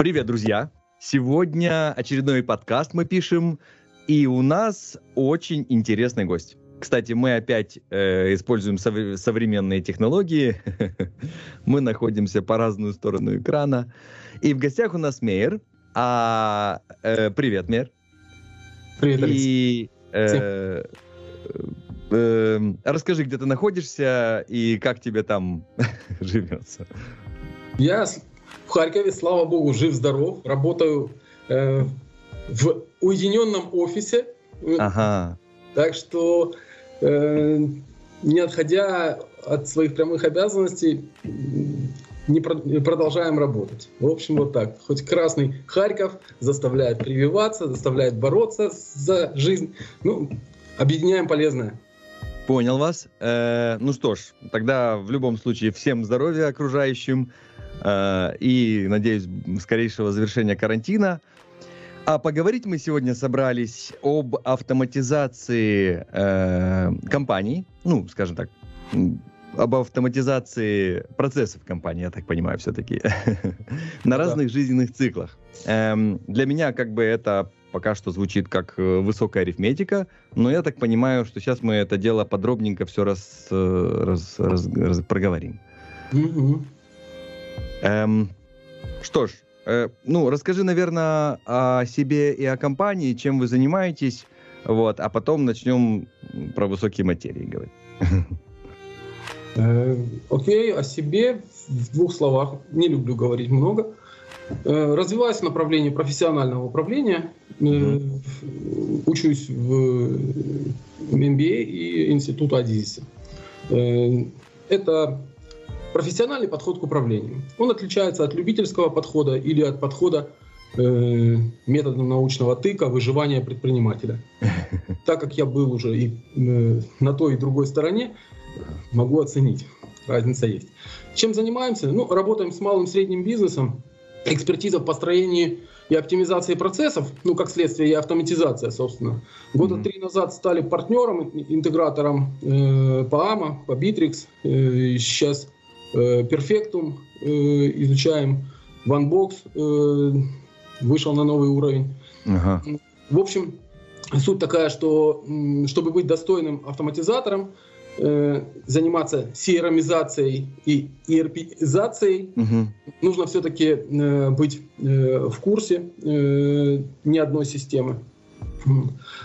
Привет, друзья! Сегодня очередной подкаст мы пишем, и у нас очень интересный гость. Кстати, мы опять э, используем сов- современные технологии. мы находимся по разную сторону экрана. И в гостях у нас Мейер. А, э, привет, Мейер. Привет, Алексей. И э, э, расскажи, где ты находишься и как тебе там живется. Я в Харькове, слава богу, жив-здоров. Работаю э, в уединенном офисе. Ага. Так что, э, не отходя от своих прямых обязанностей, не про- продолжаем работать. В общем, вот так. Хоть красный Харьков заставляет прививаться, заставляет бороться за жизнь. Ну, объединяем полезное. Понял вас. Э, ну что ж, тогда в любом случае всем здоровья окружающим э, и, надеюсь, скорейшего завершения карантина. А поговорить мы сегодня собрались об автоматизации э, компаний, ну, скажем так, об автоматизации процессов компании, я так понимаю, все-таки, на разных жизненных циклах. Эм, Для меня как бы это пока что звучит как э, высокая арифметика, но я так понимаю, что сейчас мы это дело подробненько все раз, э, раз- раз- раз- проговорим. Мгм. Эм, что ж, э, ну, расскажи, наверное, о себе и о компании, чем вы занимаетесь, вот, а потом начнем про высокие материи говорить. Э, Окей, о себе в двух словах. Не люблю говорить много. Э, Развиваюсь в направлении профессионального управления. Мгм. Учусь в MBA и Институту Адизиса. Это профессиональный подход к управлению. Он отличается от любительского подхода или от подхода э, методом научного тыка выживания предпринимателя. Так как я был уже и э, на той и другой стороне, могу оценить. Разница есть. Чем занимаемся? Ну, работаем с малым средним бизнесом. Экспертиза в построении и оптимизации процессов, ну, как следствие, и автоматизация, собственно. Года три назад стали партнером, интегратором э, по AMA, по Bittrex. Э, сейчас э, Perfectum э, изучаем. OneBox э, вышел на новый уровень. Ага. В общем, суть такая, что чтобы быть достойным автоматизатором, заниматься CRM-изацией и ERP-изацией, Мгм. нужно все-таки быть в курсе ни одной системы.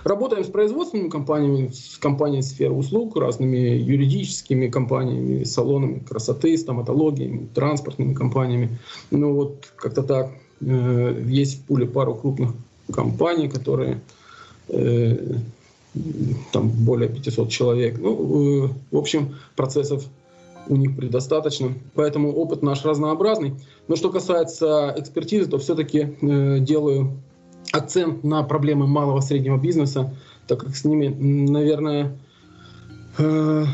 Работаем с производственными компаниями, с компаниями сферы услуг, разными юридическими компаниями, салонами красоты, стоматологиями, транспортными компаниями. Ну вот как-то так. Э, Есть в пуле пару крупных компаний, которые э, там более 500 человек. Ну, э, в общем, процессов у них предостаточно, поэтому опыт наш разнообразный. Но что касается экспертизы, то все-таки делаю акцент на проблемы малого и среднего бизнеса, так как с ними, наверное, э,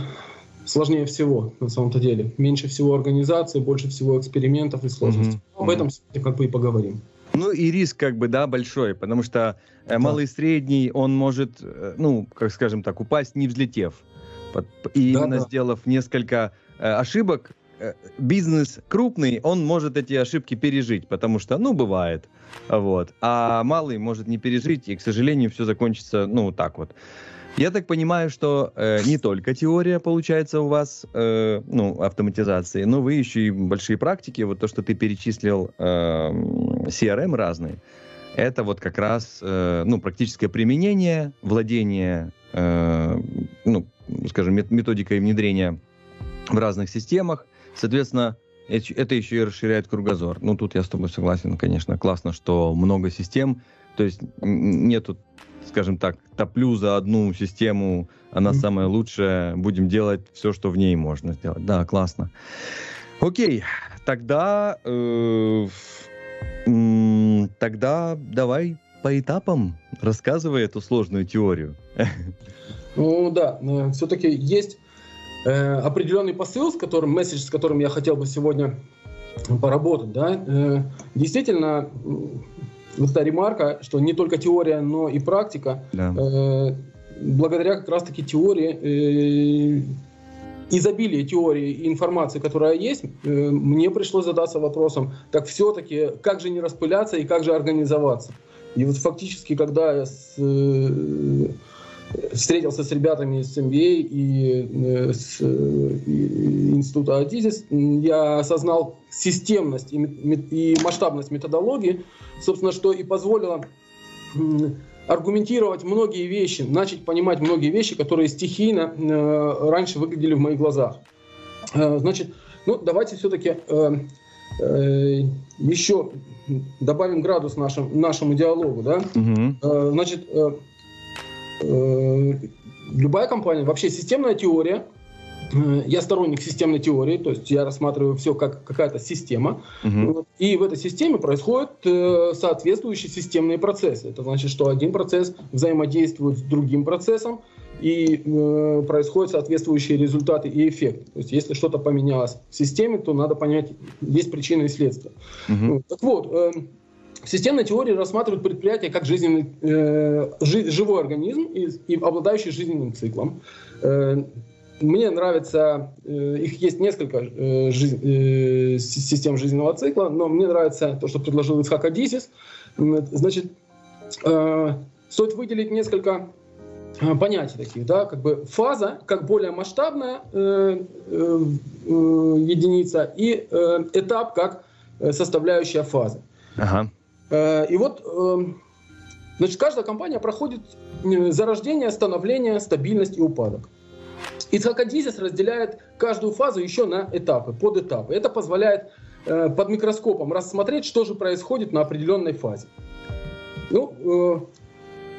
сложнее всего на самом-то деле. Меньше всего организации, больше всего экспериментов и сложностей. Мгм. Об этом сегодня как бы и поговорим. Ну и риск как бы, да, большой, потому что э, малый и средний, он может, э, ну, как скажем так, упасть не взлетев. Под- И Да, именно да. сделав несколько э, ошибок, бизнес крупный, он может эти ошибки пережить, потому что, ну, бывает, вот. А малый может не пережить, и, к сожалению, все закончится, ну, так вот. Я так понимаю, что э, не только теория получается у вас, э, ну, автоматизации, но вы еще и большие практики. Вот то, что ты перечислил, э, CRM разные, это вот как раз, э, ну, практическое применение, владение, э, ну, скажем, мет- методикой внедрения в разных системах. Соответственно, это еще и расширяет кругозор. Ну, тут я с тобой согласен, конечно. Классно, что много систем. То есть нету, скажем так, топлю за одну систему, она Мгм. самая лучшая, будем делать все, что в ней можно сделать. Да, классно. Окей, тогда, э, м, тогда давай по этапам рассказывай эту сложную теорию. Ну да, все-таки есть э, определенный посыл, с которым, месседж, с которым я хотел бы сегодня поработать. Да? Э, действительно, вот эта ремарка, что не только теория, но и практика, Да. э, благодаря как раз-таки теории э, изобилие теории и информации, которая есть, э, мне пришлось задаться вопросом, так все-таки, как же не распыляться и как же организоваться. И вот фактически, когда я с, э, встретился с ребятами из MBA и э, с и института Адизис, я осознал системность и, и масштабность методологии, собственно, что и позволило аргументировать многие вещи, начать понимать многие вещи, которые стихийно э, раньше выглядели в моих глазах. Э, значит, ну давайте все-таки э, э, еще добавим градус нашим, нашему диалогу. Да? Угу. Э, значит, э, э, любая компания, вообще системная теория – я сторонник системной теории, то есть я рассматриваю все как какая-то система. Угу. И в этой системе происходят э, соответствующие системные процессы. Это значит, что один процесс взаимодействует с другим процессом, и э, происходят соответствующие результаты и эффекты. То есть если что-то поменялось в системе, то надо понять, есть причины и следствия. Угу. Так вот, э, в системной теории рассматривают предприятие как жизненный, э, жи, живой организм и, и обладающий жизненным циклом. Э, мне нравится, э, их есть несколько э, жизнь, э, систем жизненного цикла, но мне нравится то, что предложил Исхак Адисис. Значит, стоит выделить несколько понятий таких, да, как бы фаза как более масштабная единица и этап как составляющая фазы. Ага. И вот, значит, каждая компания проходит зарождение, становление, стабильность и упадок. И Ицхакадизис разделяет каждую фазу еще на этапы, под этапы. Это позволяет э, под микроскопом рассмотреть, что же происходит на определенной фазе. Ну, э,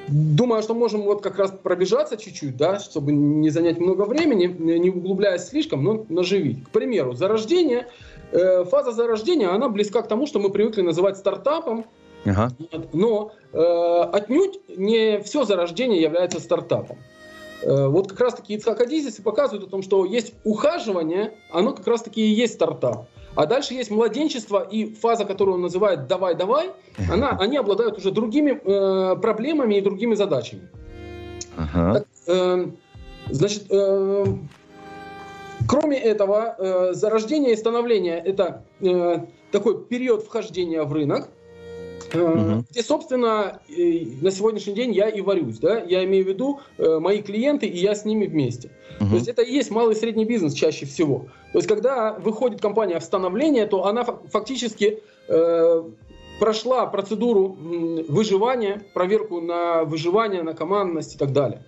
думаю, что можем вот как раз пробежаться чуть-чуть, да, чтобы не занять много времени, не углубляясь слишком, но наживить. К примеру, зарождение, э, фаза зарождения, она близка к тому, что мы привыкли называть стартапом, ага. но э, отнюдь не все зарождение является стартапом. Э, вот как раз-таки Ицхак Адизис показывает о том, что есть ухаживание, оно как раз-таки и есть стартап. А дальше есть младенчество и фаза, которую он называет «давай-давай», она, они обладают уже другими э, проблемами и другими задачами. Ага. Так, э, значит, э, кроме этого, э, зарождение и становление – это э, такой период вхождения в рынок – Угу. Где, собственно, на сегодняшний день я и варюсь. Да? Я имею в виду э, мои клиенты, и я с ними вместе. Угу. То есть это и есть малый и средний бизнес чаще всего. То есть когда выходит компания в становление, то она фактически э, прошла процедуру выживания, проверку на выживание, на командность и так далее.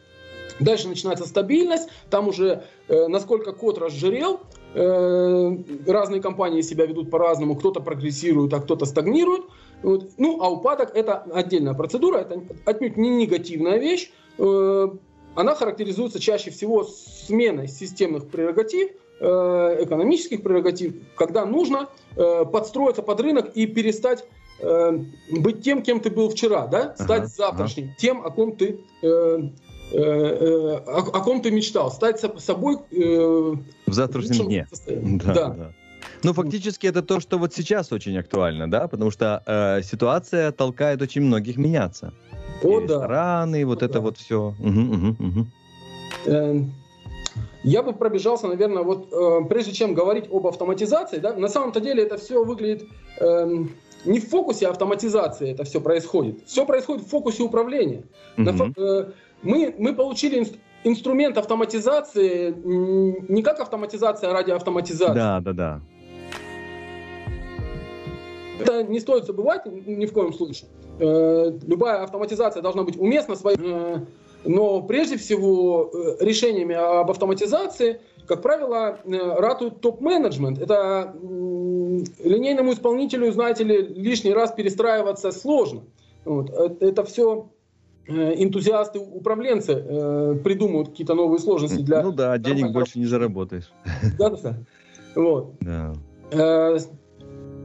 Дальше начинается стабильность, там уже э, насколько код разжирел, э, разные компании себя ведут по-разному, кто-то прогрессирует, а кто-то стагнирует. Вот. Ну, а упадок это отдельная процедура, это отнюдь не негативная вещь. Э, она характеризуется чаще всего сменой системных прерогатив, э, экономических прерогатив, когда нужно э, подстроиться под рынок и перестать быть тем, кем ты был вчера, да? стать ага, завтрашним, ага. тем, о ком ты о, о ком ты мечтал, стать собой в завтрашнем дне. Да, да. да. Ну, фактически это то, что вот сейчас очень актуально, да, потому что э, ситуация толкает очень многих меняться. О, И да. Рестораны, вот О, это да. вот все. Угу, угу, угу. Э, я бы пробежался, наверное, вот э, прежде чем говорить об автоматизации, да, на самом-то деле это все выглядит э, не в фокусе автоматизации, это все происходит. Все происходит в фокусе управления. Угу. На, э, мы, мы получили инст, инструмент автоматизации не как автоматизация ради автоматизации. Да, да, да. Это не стоит забывать ни в коем случае. Э, любая автоматизация должна быть уместна своей. Э, но прежде всего э, решениями об автоматизации, как правило, ратует топ-менеджмент. Это линейному исполнителю, знаете ли, лишний раз перестраиваться сложно. Вот. Это все энтузиасты, управленцы придумывают какие-то новые сложности для... Ну да, денег больше не заработаешь. Да, да. Вот. Да.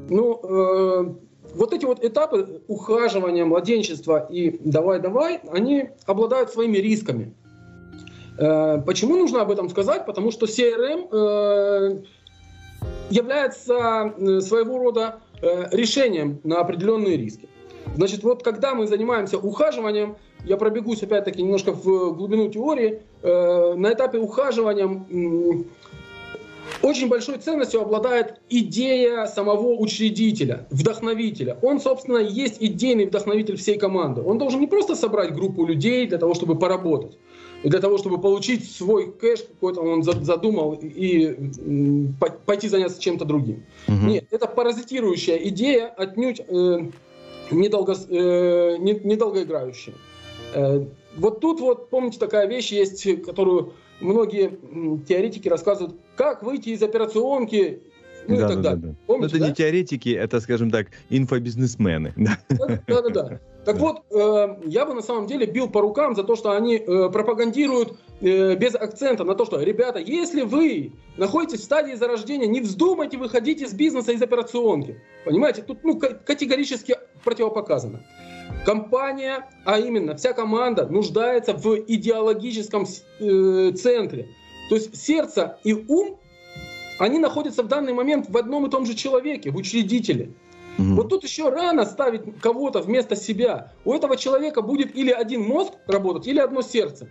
Ну, э, вот эти вот этапы ухаживания, младенчества и давай-давай, они обладают своими рисками. Э, почему нужно об этом сказать? Потому что CRM э, является э, своего рода э, решением на определенные риски. Значит, вот когда мы занимаемся ухаживанием, я пробегусь опять-таки немножко в глубину теории, э, на этапе ухаживания очень большой ценностью обладает идея самого учредителя, вдохновителя. Он, собственно, есть идейный вдохновитель всей команды. Он должен не просто собрать группу людей для того, чтобы поработать, для того, чтобы получить свой кэш, какой-то он задумал, и пойти заняться чем-то другим. Угу. Нет, это паразитирующая идея, отнюдь э, недолго, э, недолгоиграющая. Вот тут вот, помните, такая вещь есть, которую многие теоретики рассказывают, как выйти из операционки ну да, и так да, далее. Да, да. Помните, это да? не теоретики, это, скажем так, инфобизнесмены. Да-да-да. Так вот, э, я бы на самом деле бил по рукам за то, что они э, пропагандируют э, без акцента на то, что, ребята, если вы находитесь в стадии зарождения, не вздумайте выходить из бизнеса, из операционки. Понимаете, тут ну, категорически противопоказано. Компания, а именно вся команда, нуждается в идеологическом э, центре. То есть сердце и ум, они находятся в данный момент в одном и том же человеке, в учредителе. Mm-hmm. Вот тут еще рано ставить кого-то вместо себя. У этого человека будет или один мозг работать, или одно сердце.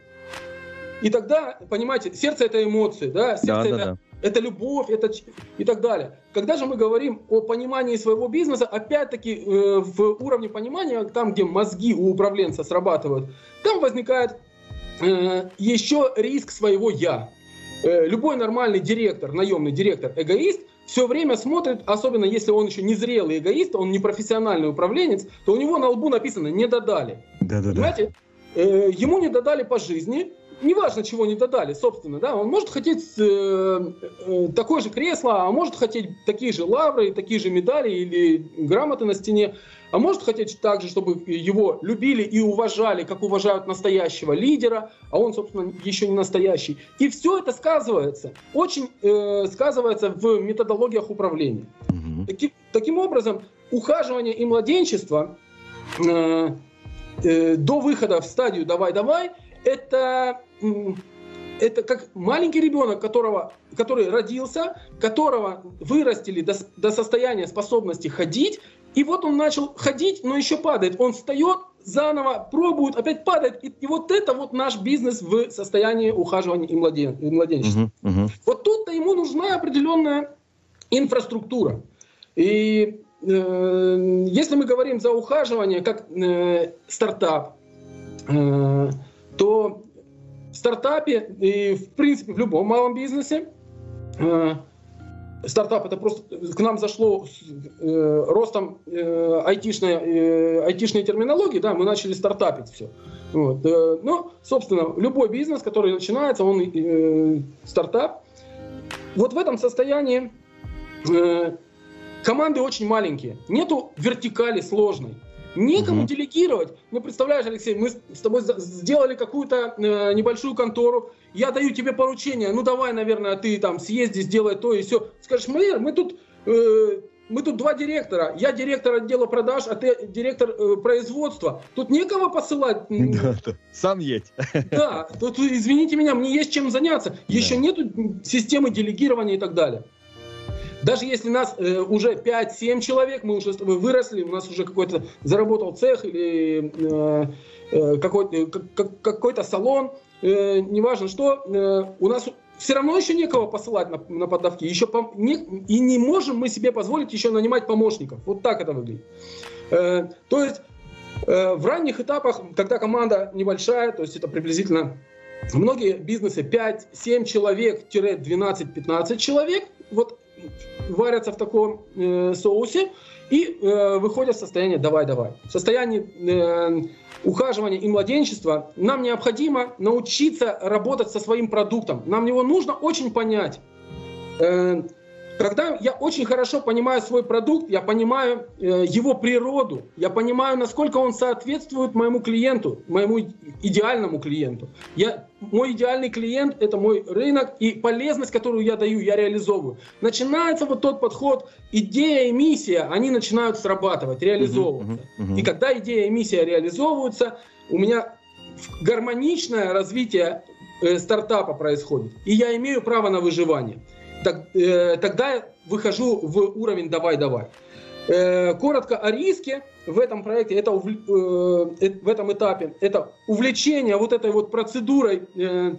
И тогда, понимаете, сердце это эмоции, да, сердце да, это да, да это любовь, это и так далее. Когда же мы говорим о понимании своего бизнеса, опять-таки э, в уровне понимания, там, где мозги у управленца срабатывают, там возникает э, еще риск своего я. Э, любой нормальный директор, наемный директор, эгоист, все время смотрит, особенно если он еще не зрелый эгоист, он не профессиональный управленец, то у него на лбу написано «не додали». Да-да-да. Понимаете? Э, ему не додали по жизни, неважно, чего не додали, собственно, да, он может хотеть э, э, такое же кресло, а может хотеть такие же лавры, такие же медали или грамоты на стене, а может хотеть также, чтобы его любили и уважали, как уважают настоящего лидера, а он, собственно, еще не настоящий. И все это сказывается, очень э, сказывается в методологиях управления. Таки, таким образом, ухаживание и младенчество э, э, до выхода в стадию «давай-давай» это это как маленький ребенок, которого, который родился, которого вырастили до, до состояния способности ходить, и вот он начал ходить, но еще падает. Он встает, заново пробует, опять падает. И, и вот это вот наш бизнес в состоянии ухаживания и, младен, и младенчества. Uh-huh, uh-huh. Вот тут-то ему нужна определенная инфраструктура. И э, если мы говорим за ухаживание как э, стартап, э, то стартапе и, в принципе, в любом малом бизнесе э, стартап это просто к нам зашло с э, ростом э, айтишной, э, айтишной терминологии, да, мы начали стартапить все. Вот, э, но, собственно, любой бизнес, который начинается, он э, стартап. Вот в этом состоянии э, команды очень маленькие, нету вертикали сложной. Некому угу. делегировать. Ну, представляешь, Алексей, мы с тобой сделали какую-то э, небольшую контору, я даю тебе поручение, ну давай, наверное, ты там съезди, сделай то и все. Скажешь, мэр, мы тут, э, мы тут два директора, я директор отдела продаж, а ты директор э, производства. Тут некого посылать. Да. Сам едь. Да, тут, извините меня, мне есть чем заняться. Еще да. нету системы делегирования и так далее. Даже если нас э, уже 5-7 человек, мы уже с тобой выросли, у нас уже какой-то заработал цех или э, э, какой-то, как, какой-то салон, э, неважно что, э, у нас все равно еще некого посылать на, на поддавки. Еще пом- не, и не можем мы себе позволить еще нанимать помощников. Вот так это выглядит. Э, то есть э, в ранних этапах, когда команда небольшая, то есть это приблизительно многие бизнесы 5-7 человек-12-15 человек, вот варятся в таком э, соусе и э, выходят в состояние «давай-давай». В состоянии э, ухаживания и младенчества нам необходимо научиться работать со своим продуктом. Нам его нужно очень понять. Э, когда я очень хорошо понимаю свой продукт, я понимаю э, его природу, я понимаю, насколько он соответствует моему клиенту, моему идеальному клиенту. Я, мой идеальный клиент – это мой рынок, и полезность, которую я даю, я реализовываю. Начинается вот тот подход, идея и миссия, они начинают срабатывать, реализовываться. Uh-huh, uh-huh, uh-huh. И когда идея и миссия реализовываются, у меня гармоничное развитие э, стартапа происходит, и я имею право на выживание так, э, тогда выхожу в уровень «давай-давай». Э, коротко о риске в этом проекте, это, э, э, в этом этапе, это увлечение вот этой вот процедурой э,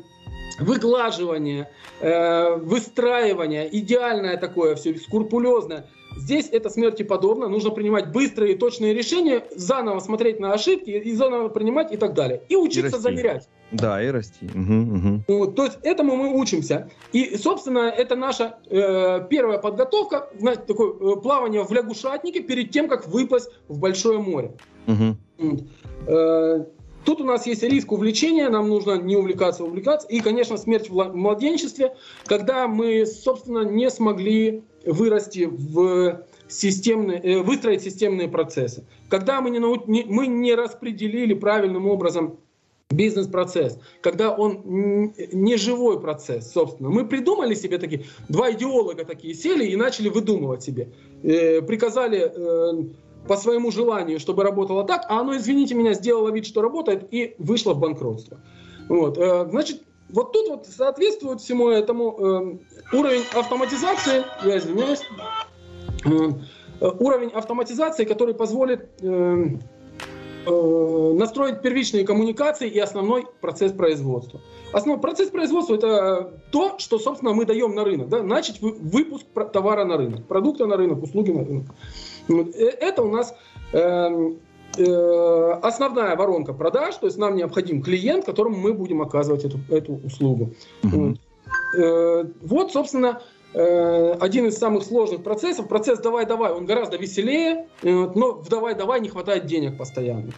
выглаживание, э, выстраивание, идеальное такое все, скрупулезное. Здесь это смерти подобно, нужно принимать быстрые и точные решения, заново смотреть на ошибки и заново принимать и так далее. И учиться и замерять. Да, и расти. Угу, угу. Вот, то есть этому мы учимся. И, собственно, это наша э, первая подготовка, знаете, такое э, плавание в лягушатнике перед тем, как выпасть в большое море. Угу. Э, Тут у нас есть риск увлечения, нам нужно не увлекаться, увлекаться. И, конечно, смерть в младенчестве, когда мы, собственно, не смогли вырасти в системные, э, выстроить системные процессы. Когда мы не, нау, мы не распределили правильным образом бизнес-процесс, когда он не живой процесс, собственно. Мы придумали себе такие, два идеолога такие сели и начали выдумывать себе. Э, приказали э, по своему желанию, чтобы работало так, а оно, извините меня, сделало вид, что работает и вышло в банкротство. Вот. Значит, вот тут вот соответствует всему этому э, уровень автоматизации, я извиняюсь, э, уровень автоматизации, который позволит настроить первичные коммуникации и основной процесс производства. Основной процесс производства это то, что, собственно, мы даем на рынок. Да? Начать выпуск товара на рынок, продукта на рынок, услуги на рынок. Э, это у нас эм, э, основная воронка продаж, то есть нам необходим клиент, которому мы будем оказывать эту, эту услугу. Mm-hmm. Вот, собственно, один из самых сложных процессов. Процесс «давай-давай», он гораздо веселее, но в «давай-давай» не хватает денег постоянно.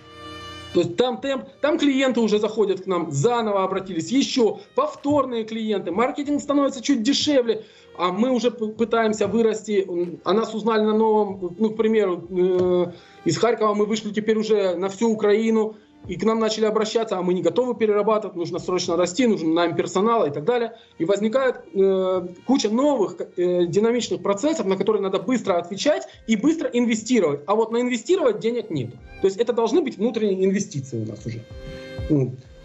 То есть там темп, там клиенты уже заходят к нам, заново обратились, еще повторные клиенты, маркетинг становится чуть дешевле, а мы уже пытаемся вырасти, а нас узнали на новом, ну, к примеру, э, из Харькова мы вышли теперь уже на всю Украину, и к нам начали обращаться, а мы не готовы перерабатывать, нужно срочно расти, нужен найм персонала и так далее. И возникает э, куча новых э, динамичных процессов, на которые надо быстро отвечать и быстро инвестировать. А вот на инвестировать денег нет. То есть это должны быть внутренние инвестиции у нас уже.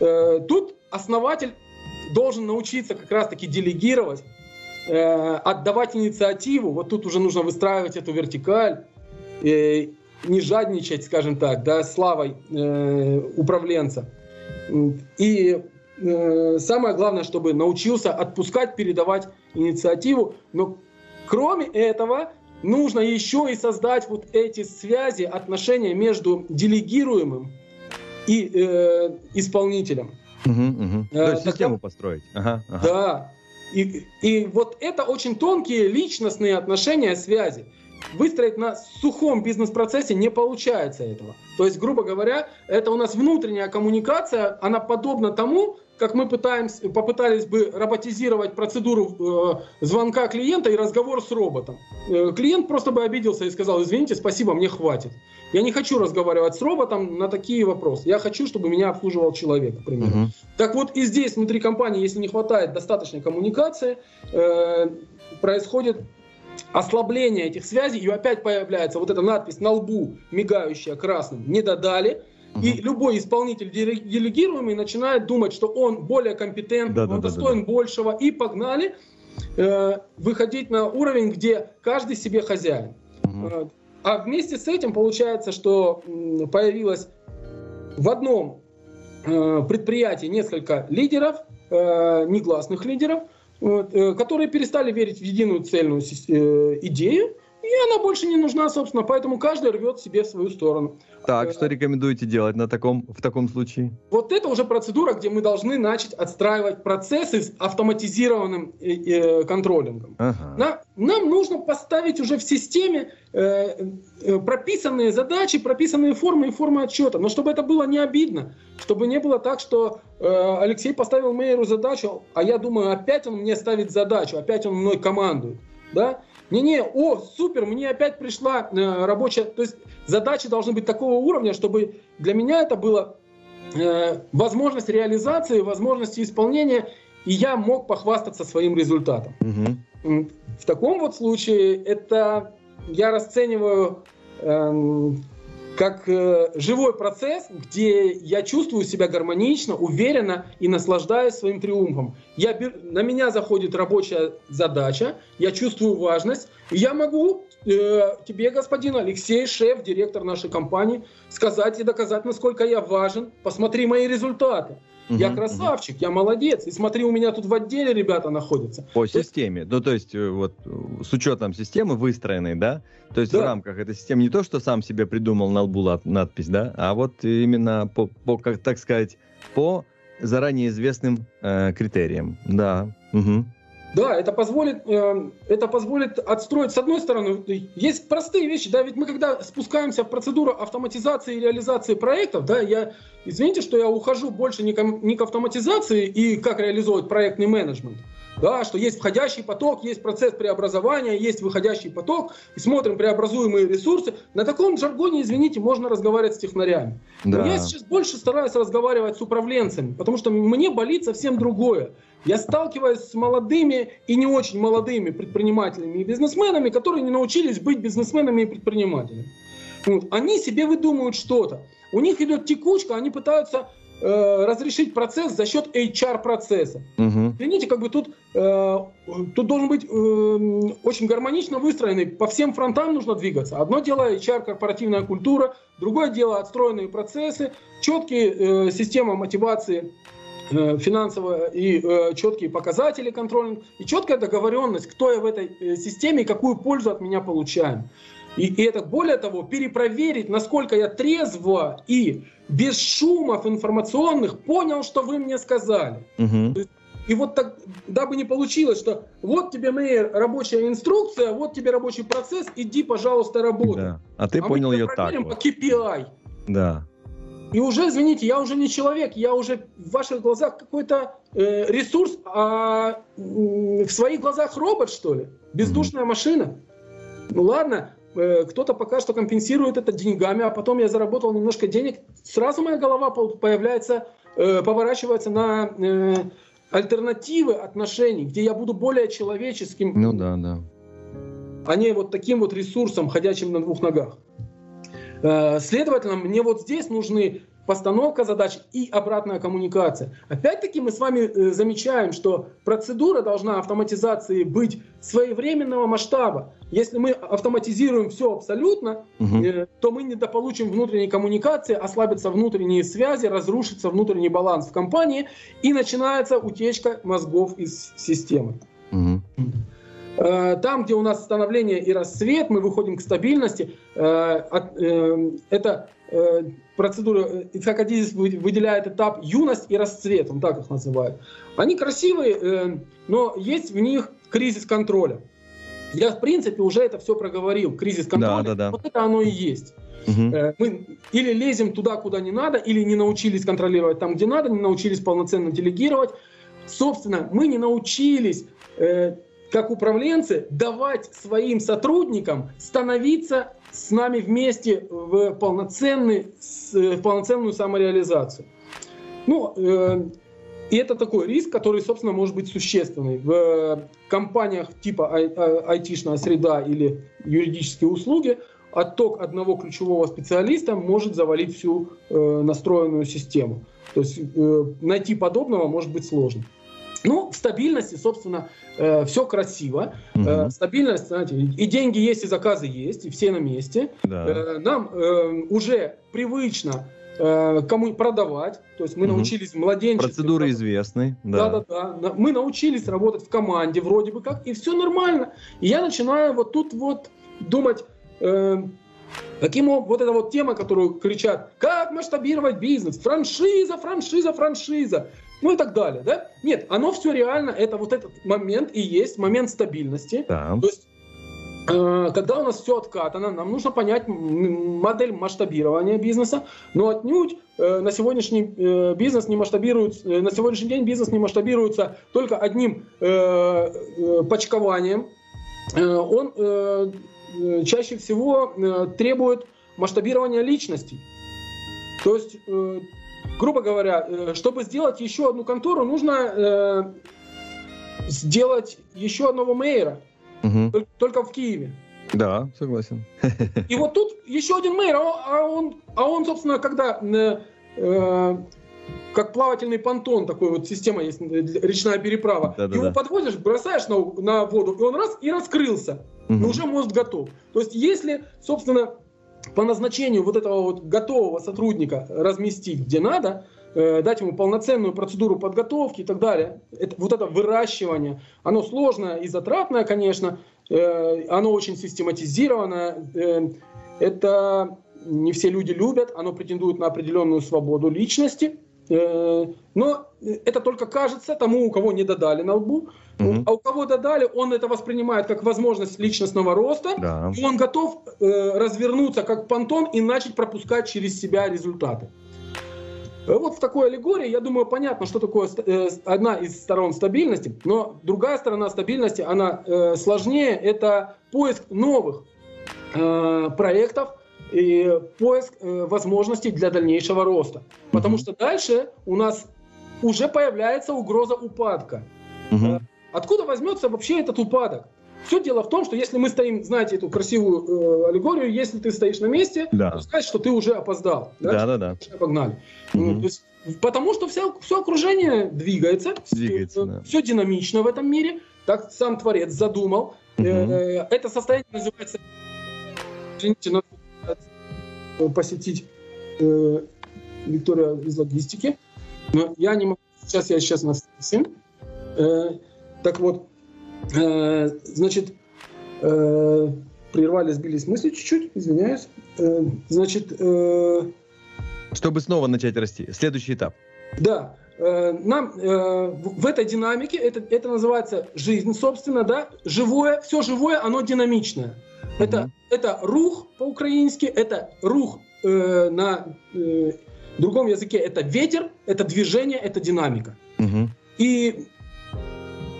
Э, тут основатель должен научиться как раз-таки делегировать, э, отдавать инициативу. Вот тут уже нужно выстраивать эту вертикаль. Э, не жадничать, скажем так, да, славой э, управленца. И э, самое главное, чтобы научился отпускать, передавать инициативу. Но кроме этого, нужно еще и создать вот эти связи, отношения между делегируемым и э, исполнителем. Угу, угу. То есть систему построить. Ага, ага. Да. И, и вот это очень тонкие личностные отношения, связи выстроить на сухом бизнес-процессе не получается этого. То есть, грубо говоря, это у нас внутренняя коммуникация, она подобна тому, как мы пытаемся, попытались бы роботизировать процедуру э, звонка клиента и разговор с роботом. Э, клиент просто бы обиделся и сказал, извините, спасибо, мне хватит. Я не хочу разговаривать с роботом на такие вопросы. Я хочу, чтобы меня обслуживал человек, к примеру. Uh-huh. Так вот и здесь, внутри компании, если не хватает достаточной коммуникации, э, происходит ослабление этих связей, и опять появляется вот эта надпись на лбу, мигающая красным, не додали, и любой исполнитель делегируемый начинает думать, что он более компетентный, да, он да, достоин да, да. большего, и погнали э, выходить на уровень, где каждый себе хозяин. Угу. А вместе с этим получается, что появилось в одном э, предприятии несколько лидеров, э, негласных лидеров, э, которые перестали верить в единую цельную э, идею, и она больше не нужна, собственно, поэтому каждый рвет себе в свою сторону. Так, что рекомендуете делать на таком, в таком случае? Вот это уже процедура, где мы должны начать отстраивать процессы с автоматизированным э, э, контролингом. Ага. На, нам нужно поставить уже в системе э, э, прописанные задачи, прописанные формы и формы отчета. Но чтобы это было не обидно, чтобы не было так, что э, Алексей поставил мэру задачу, а я думаю, опять он мне ставит задачу, опять он мной командует. Да? Не-не, о, супер, мне опять пришла э, рабочая... То есть задачи должны быть такого уровня, чтобы для меня это было э, возможность реализации, возможность исполнения, и я мог похвастаться своим результатом. Угу. В таком вот случае это я расцениваю э, как э, живой процесс, где я чувствую себя гармонично, уверенно и наслаждаюсь своим триумфом. Я, на меня заходит рабочая задача, я чувствую важность, и я могу э, тебе, господин Алексей, шеф, директор нашей компании, сказать и доказать, насколько я важен. Посмотри мои результаты. Угу, я красавчик, угу. я молодец. И смотри, у меня тут в отделе ребята находятся. По то системе. Есть... Ну, то есть, э, вот с учетом системы выстроенной, да? То есть да. в рамках этой системы не то, что сам себе придумал на лбу надпись, да, а вот именно по, по как так сказать, по заранее известным э, критериям. Да. Угу. Да, это позволит, э, это позволит отстроить, с одной стороны, есть простые вещи, да, ведь мы когда спускаемся в процедуру автоматизации и реализации проектов, да, я, извините, что я ухожу больше не к, не к автоматизации и как реализовать проектный менеджмент, да, что есть входящий поток, есть процесс преобразования, есть выходящий поток, и смотрим преобразуемые ресурсы. На таком жаргоне, извините, можно разговаривать с технарями. Да. Но я сейчас больше стараюсь разговаривать с управленцами, потому что мне болит совсем другое. Я сталкиваюсь с молодыми и не очень молодыми предпринимателями и бизнесменами, которые не научились быть бизнесменами и предпринимателями. Вот. Они себе выдумывают что-то. У них идет текучка, они пытаются э, разрешить процесс за счет HR-процесса. Угу. Извините, как бы тут, э, тут должен быть э, очень гармонично выстроенный, по всем фронтам нужно двигаться. Одно дело HR, корпоративная культура, другое дело отстроенные процессы, четкие э, системы мотивации Э, финансово и э, четкие показатели контрольных, и четкая договоренность, кто я в этой э, системе и какую пользу от меня получаем. И, и это, более того, перепроверить, насколько я трезво и без шумов информационных понял, что вы мне сказали. Угу. И вот так, дабы не получилось, что вот тебе, мэр, рабочая инструкция, вот тебе рабочий процесс, иди, пожалуйста, работай. Да. А ты а понял ее так. Вот. по KPI. Да. И уже, извините, я уже не человек, я уже в ваших глазах какой-то э, ресурс, а э, в своих глазах робот, что ли? Бездушная mm-hmm. машина. Ну ладно, кто-то пока что компенсирует это деньгами, а потом я заработал немножко денег, сразу моя голова появляется, э, поворачивается на э, альтернативы отношений, где я буду более человеческим. Ну да, да. А не вот таким вот ресурсом, ходячим на двух ногах. Э, следовательно, мне вот здесь нужны постановка задач и обратная коммуникация. Опять-таки мы с вами э, замечаем, что процедура должна автоматизации быть своевременного масштаба. Если мы автоматизируем все абсолютно, угу. то мы недополучим внутренней коммуникации, ослабятся внутренние связи, разрушится внутренний баланс в компании и начинается утечка мозгов из системы. Угу. Там, где у нас становление и расцвет, мы выходим к стабильности. Э, э, это процедура, Ицхакадизис выделяет этап юность и расцвет, он так их называет. Они красивые, но есть в них кризис контроля. Я, в принципе, уже это все проговорил. Кризис контроля. Да, да, да. Вот это оно и есть. Угу. Мы или лезем туда, куда не надо, или не научились контролировать там, где надо, не научились полноценно делегировать. Собственно, мы не научились как управленцы, давать своим сотрудникам становиться с нами вместе в, полноценный, в полноценную самореализацию. Ну, э, и это такой риск, который, собственно, может быть существенный. В компаниях типа айтишная среда или юридические услуги отток одного ключевого специалиста может завалить всю э, настроенную систему. То есть э, найти подобного может быть сложно. Ну, в стабильности, собственно, э, все красиво. Угу. Э, стабильность, знаете, и деньги есть, и заказы есть, и все на месте. Да. Э, нам э, уже привычно э, кому продавать. То есть мы угу. научились младенчеству. Процедуры известны. Да. да, да, да. Мы научились работать в команде вроде бы как, и все нормально. И я начинаю вот тут вот думать. Э, Каким вот эта вот тема, которую кричат, как масштабировать бизнес, франшиза, франшиза, франшиза ну и так далее, да? Нет, оно все реально, это вот этот момент и есть момент стабильности. Да. То есть э, когда у нас все откатано, нам нужно понять модель масштабирования бизнеса, но отнюдь э, на сегодняшний э, бизнес не масштабируется, на сегодняшний день бизнес не масштабируется только одним почкованием. Он чаще всего требует масштабирования личностей. То есть грубо говоря, э, чтобы сделать еще одну контору, нужно э, сделать еще одного мэра, угу. только в Киеве. Да, согласен. И вот тут еще один мэр, а он, а он собственно, когда э, э, как плавательный понтон, такой вот система есть, э, речная переправа, да, да, его да. бросаешь на, на воду, и он раз и раскрылся, угу. и уже мост готов. То есть если, собственно, по назначению вот этого вот готового сотрудника разместить где надо, э, дать ему полноценную процедуру подготовки и так далее. Это, вот это выращивание, оно сложное и затратное, конечно, э, оно очень систематизированное. Э, это не все люди любят, оно претендует на определенную свободу личности. Э, но это только кажется тому, у кого не додали на лбу. Угу. А у кого додали, он это воспринимает как возможность личностного роста, да. и он готов э, развернуться как понтон и начать пропускать через себя результаты. Э, вот в такой аллегории, я думаю, понятно, что такое э, одна из сторон стабильности, но другая сторона стабильности, она э, сложнее, это поиск новых э, проектов, и поиск э, возможностей для дальнейшего роста. Потому что дальше у нас уже появляется угроза упадка. Угу. Откуда возьмется вообще этот упадок? Все дело в том, что если мы стоим, знаете эту красивую э, аллегорию, если ты стоишь на месте, да. то значит, что ты уже опоздал. Да, да, да. да. Погнали. Угу. Есть, потому что вся, все окружение двигается, двигается все, да. все динамично в этом мире, так сам Творец задумал. Угу. Э, это состояние называется, извините, посетить э, Виктория из логистики. Но я не могу. Сейчас я сейчас на. Э, так вот, э, значит, э, прервали, сбились мысли чуть-чуть, извиняюсь. Э, значит... Э, Чтобы снова начать расти. Следующий этап. Да. Э, нам э, в этой динамике, это, это называется жизнь, собственно, да, живое, все живое, оно динамичное. Это, это рух по-украински, это рух э, на э, другом языке, это ветер, это движение, это динамика. Угу. И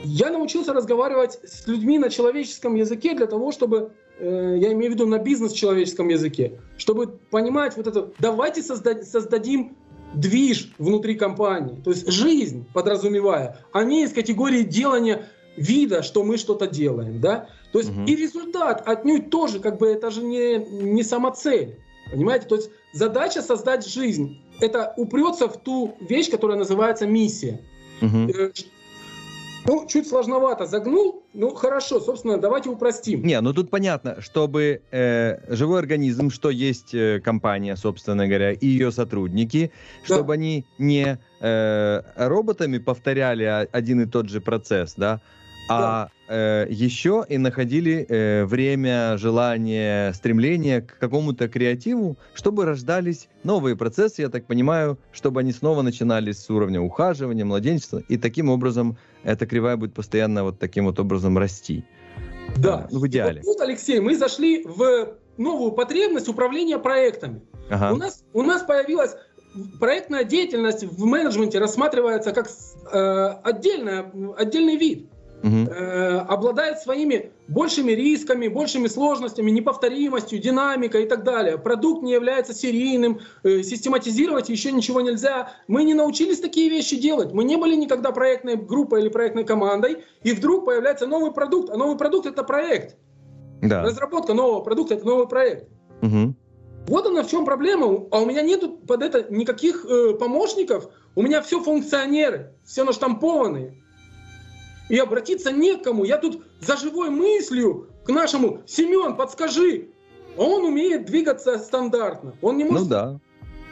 я научился разговаривать с людьми на человеческом языке для того, чтобы, э, я имею в виду на бизнес-человеческом языке, чтобы понимать вот это, давайте созда- создадим движ внутри компании, то есть жизнь подразумевая, а не из категории делания вида, что мы что-то делаем, да. То есть угу. и результат отнюдь тоже, как бы это же не, не самоцель. Понимаете? То есть задача создать жизнь. Это упрется в ту вещь, которая называется миссия. Угу. Ну, чуть сложновато загнул. Ну, хорошо, собственно, давайте упростим. Не, ну тут понятно, чтобы э, живой организм, что есть э, компания, собственно говоря, и ее сотрудники, да. чтобы они не э, роботами повторяли один и тот же процесс, да, а э, еще и находили э, время, желание, стремление к какому-то креативу, чтобы рождались новые процессы, я так понимаю, чтобы они снова начинались с уровня ухаживания, младенчества, и таким образом эта кривая будет постоянно вот таким вот образом расти. Да, ну, в идеале. вот тут, Алексей, мы зашли в новую потребность управления проектами. Ага. У, нас, у нас появилась проектная деятельность в менеджменте рассматривается как э, отдельная, отдельный вид угу. э, обладает своими большими рисками, большими сложностями, неповторимостью, динамикой и так далее. Продукт не является серийным, э, систематизировать еще ничего нельзя. Мы не научились такие вещи делать. Мы не были никогда проектной группой или проектной командой, и вдруг появляется новый продукт, а новый продукт это проект. Да. Разработка нового продукта это новый проект. Угу. Вот она в чем проблема. А у меня нету под это никаких э, помощников. У меня все функционеры, все наштампованные и обратиться некому. Я тут за живой мыслью к нашему Семен, подскажи. Он умеет двигаться стандартно. Он не может. Ну да.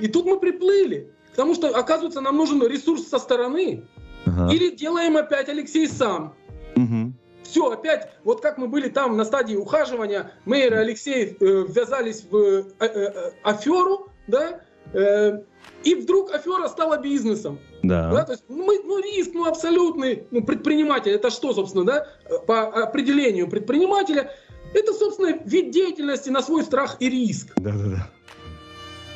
И тут мы приплыли. Потому что, оказывается, нам нужен ресурс со стороны. Ага. Или делаем опять Алексей сам. Угу. Все, опять, вот как мы были там на стадии ухаживания, Мейер и Алексей э, ввязались в э, э, э аферу, да, э, и вдруг афера стала бизнесом. Да. да то есть ну, мы, ну, риск, ну, абсолютный, ну, предприниматель, это что, собственно, да, по определению предпринимателя, это, собственно, вид деятельности на свой страх и риск. Да, да, да.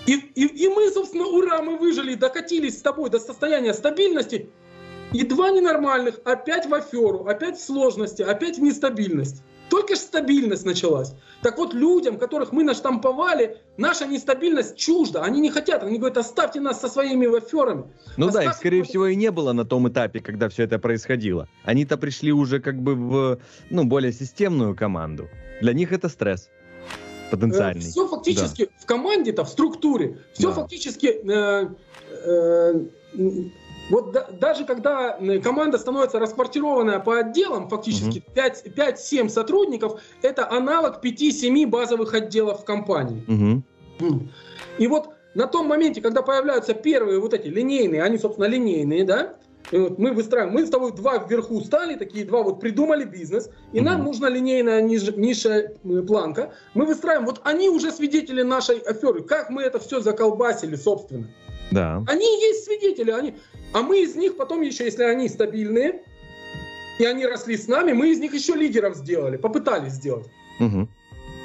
И, и, и мы, собственно, ура, мы выжили, докатились с тобой до состояния стабильности, и два ненормальных опять в аферу, опять в сложности, опять в нестабильность. Только же стабильность началась. Так вот, людям, которых мы наштамповали, наша нестабильность чужда. Они не хотят. Они говорят, оставьте нас со своими аферами. Ну оставьте да, их, скорее всего, и не было на том этапе, когда все это происходило. Они-то пришли уже как бы в ну, более системную команду. Для них это стресс потенциальный. Э, все фактически да. в команде-то, в структуре, все да. фактически... Э, э, Вот да, даже когда команда становится расквартированная по отделам, фактически угу. 5-7 сотрудников, это аналог 5-7 базовых отделов в компании. Угу. И вот на том моменте, когда появляются первые вот эти линейные, они, собственно, линейные, да, вот мы выстраиваем, мы с тобой два вверху стали, такие два вот придумали бизнес, и mm-hmm. нам нужна линейная ниж, низшая планка. Мы выстраиваем, вот они уже свидетели нашей аферы, как мы это все заколбасили, собственно. Да. Они есть свидетели, они, а мы из них потом еще, если они стабильные, и они росли с нами, мы из них еще лидеров сделали, попытались сделать. Угу.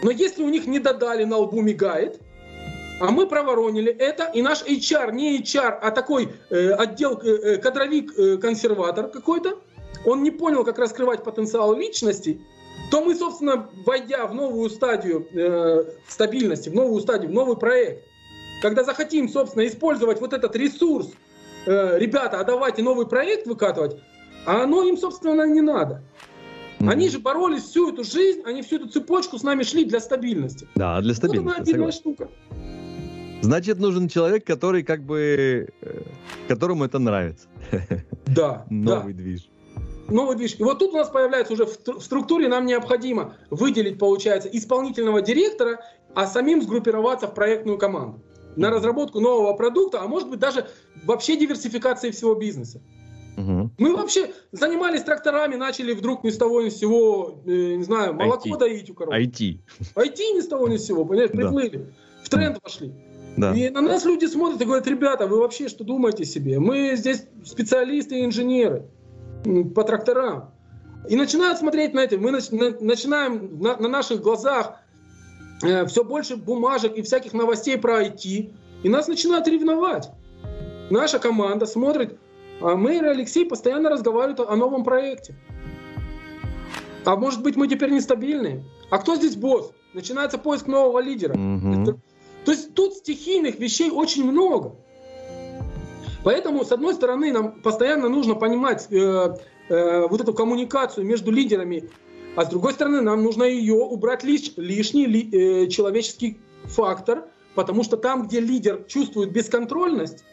Но если у них не додали, на лбу мигает, а мы проворонили это, и наш HR, не HR, а такой э, отдел, э, э кадровик-консерватор э, какой-то, он не понял, как раскрывать потенциал личности, то мы, собственно, войдя в новую стадию э, стабильности, в новую стадию, в новый проект, когда захотим, собственно, использовать вот этот ресурс, э, ребята, а давайте новый проект выкатывать, а оно им, собственно, не надо. Mm-hmm. Они же боролись всю эту жизнь, они всю эту цепочку с нами шли для стабильности. Да, для стабильности. Вот одна штука. Значит, нужен человек, который как бы, э, которому это нравится. Да. Новый да. движ. Новый движ. И вот тут у нас появляется уже в структуре нам необходимо выделить, получается, исполнительного директора, а самим сгруппироваться в проектную команду на разработку нового продукта, а может быть даже вообще диверсификации всего бизнеса. Угу. Мы вообще занимались тракторами, начали вдруг ни с того ни с сего, э, не знаю, молоко IT. доить у коров. IT. IT ни с того ни с сего, понимаешь, приплыли. Да. В тренд вошли. Да. И на нас люди смотрят и говорят, ребята, вы вообще что думаете себе? Мы здесь специалисты и инженеры по тракторам. И начинают смотреть на это. Мы начинаем на, на наших глазах э, все больше бумажек и всяких новостей про IT. И нас начинают ревновать. Наша команда смотрит, а мэр и Алексей постоянно разговаривают о, о новом проекте. А может быть мы теперь нестабильные? А кто здесь босс? Начинается поиск нового лидера. Угу. То есть тут стихийных вещей очень много. Поэтому, с одной стороны, нам постоянно нужно понимать э, э, вот эту коммуникацию между лидерами, а с другой стороны, нам нужно ее убрать лиш, лишний ли, э, человеческий фактор, потому что там, где лидер чувствует бесконтрольность,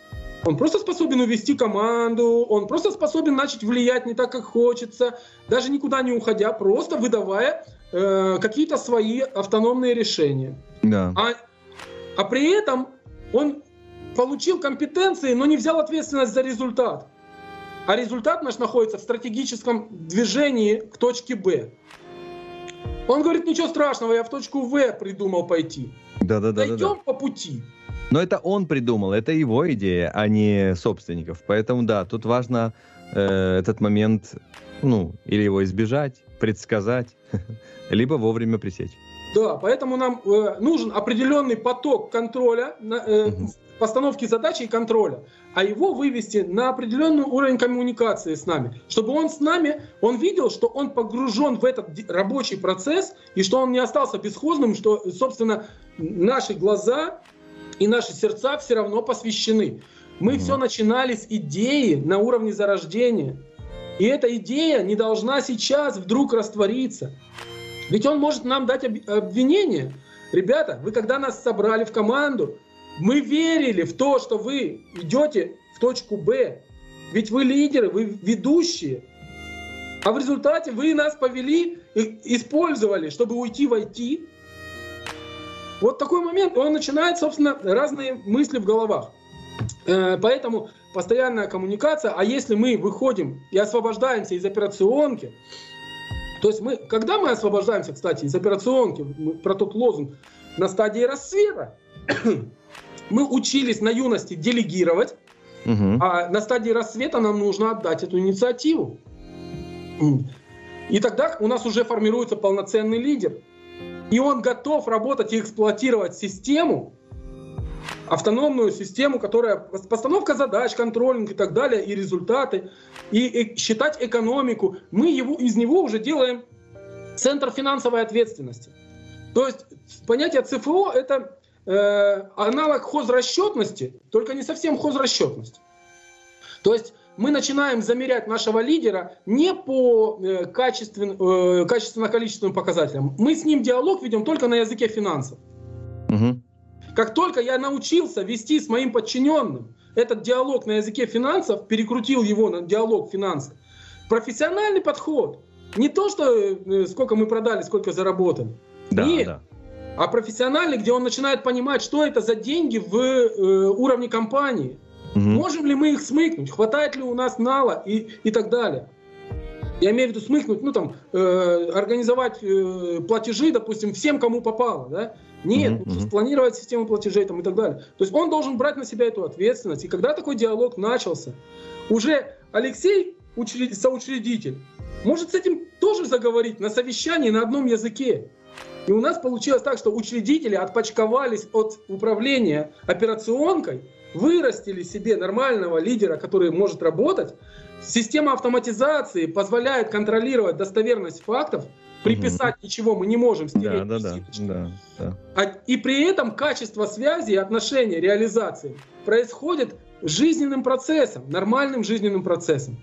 он просто способен увести команду, он просто способен начать влиять не так, как хочется, даже никуда не уходя, просто выдавая э, какие-то свои автономные решения. Да. А а при этом он получил компетенции, но не взял ответственность за результат. А результат наш находится в стратегическом движении к точке Б. Он говорит, ничего страшного, я в точку В придумал пойти. Да-да-да. Дойдем да, да. по пути. Но это он придумал, это его идея, а не собственников. Поэтому да, тут важно э, этот момент, ну, или его избежать, предсказать, либо вовремя пресечь. Да, поэтому нам э, нужен определенный поток контроля, э, угу. постановки задачи и контроля, а его вывести на определенный уровень коммуникации с нами, чтобы он с нами, он видел, что он погружен в этот рабочий процесс и что он не остался бесхозным, что, собственно, наши глаза и наши сердца все равно посвящены. Мы угу. все начинали с идеи на уровне зарождения. И эта идея не должна сейчас вдруг раствориться. Ведь он может нам дать обвинение. Ребята, вы когда нас собрали в команду, мы верили в то, что вы идете в точку Б. Ведь вы лидеры, вы ведущие. А в результате вы нас повели использовали, чтобы уйти в IT. Вот такой момент, он начинает, собственно, разные мысли в головах. Э, поэтому постоянная коммуникация, а если мы выходим и освобождаемся из операционки, то есть мы, когда мы освобождаемся, кстати, из операционки, про тот лозунг, на стадии рассвета, мы учились на юности делегировать, угу. а на стадии рассвета нам нужно отдать эту инициативу. И тогда у нас уже формируется полноценный лидер. И он готов работать и эксплуатировать систему, автономную систему, которая постановка задач, контролинг и так далее, и результаты, и, и считать экономику. Мы его, из него уже делаем центр финансовой ответственности. То есть понятие ЦФО это э, аналог хозрасчетности, только не совсем хозрасчетность. То есть мы начинаем замерять нашего лидера не по э, качествен, э, качественно-количественным показателям. Мы с ним диалог ведем только на языке финансов. Угу. Как только я научился вести с моим подчиненным этот диалог на языке финансов, перекрутил его на диалог финансов, профессиональный подход, не то, что э, сколько мы продали, сколько заработали. Да, Нет. Да. А профессиональный, где он начинает понимать, что это за деньги в э, уровне компании. Угу. Можем ли мы их смыкнуть? Хватает ли у нас нала и, и так далее. Я имею в виду смыкнуть, ну там, э, организовать э, платежи, допустим, всем, кому попало, да? Нет, mm-hmm. спланировать систему платежей там и так далее. То есть он должен брать на себя эту ответственность. И когда такой диалог начался, уже Алексей, учред... соучредитель, может с этим тоже заговорить на совещании на одном языке. И у нас получилось так, что учредители отпочковались от управления операционкой, вырастили себе нормального лидера, который может работать. Система автоматизации позволяет контролировать достоверность фактов, приписать угу. ничего мы не можем стереть. Да, да, да, да, да. А, и при этом качество связи, отношения, реализации происходит жизненным процессом, нормальным жизненным процессом.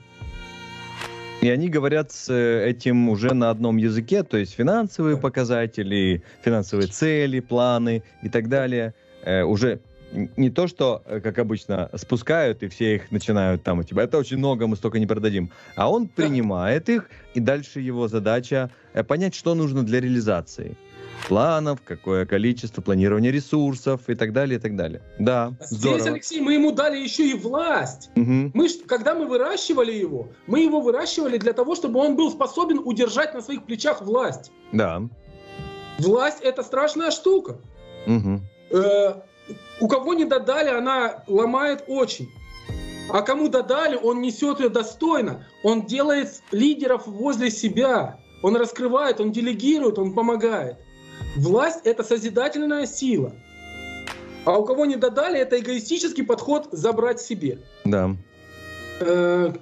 И они говорят с э, этим уже на одном языке, то есть финансовые показатели, финансовые цели, планы и так далее. Э, уже не то, что, э, как обычно, спускают и все их начинают там, типа, это очень много, мы столько не продадим. А он принимает их, и дальше его задача понять, что нужно для реализации планов, какое количество, планирования ресурсов и так далее, и так далее. Да, Здесь, здорово. Алексей, мы ему дали еще и власть. Угу. Мы, когда мы выращивали его, мы его выращивали для того, чтобы он был способен удержать на своих плечах власть. Да. Власть — это страшная штука. Угу. Э, у кого не додали, она ломает очень. А кому додали, он несет ее достойно. Он делает лидеров возле себя. Он раскрывает, он делегирует, он помогает. Власть — это созидательная сила. А у кого не додали, это эгоистический подход забрать себе. Да. Э,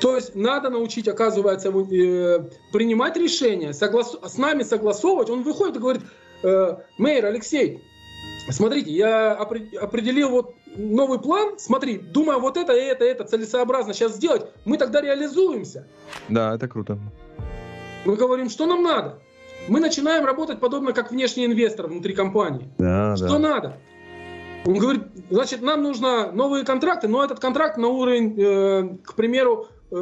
то есть надо научить, оказывается, э, принимать решения, соглас... с нами согласовывать. Он выходит и говорит, э, Мейер, Алексей, смотрите, я определил вот новый план, смотри, думаю, вот это, это, это целесообразно сейчас сделать, мы тогда реализуемся. Да, это круто. Мы говорим, что нам надо мы начинаем работать подобно как внешний инвестор внутри компании. Да, Что да. надо? Он говорит, значит, нам нужно новые контракты, но этот контракт на уровень, э, к примеру, э,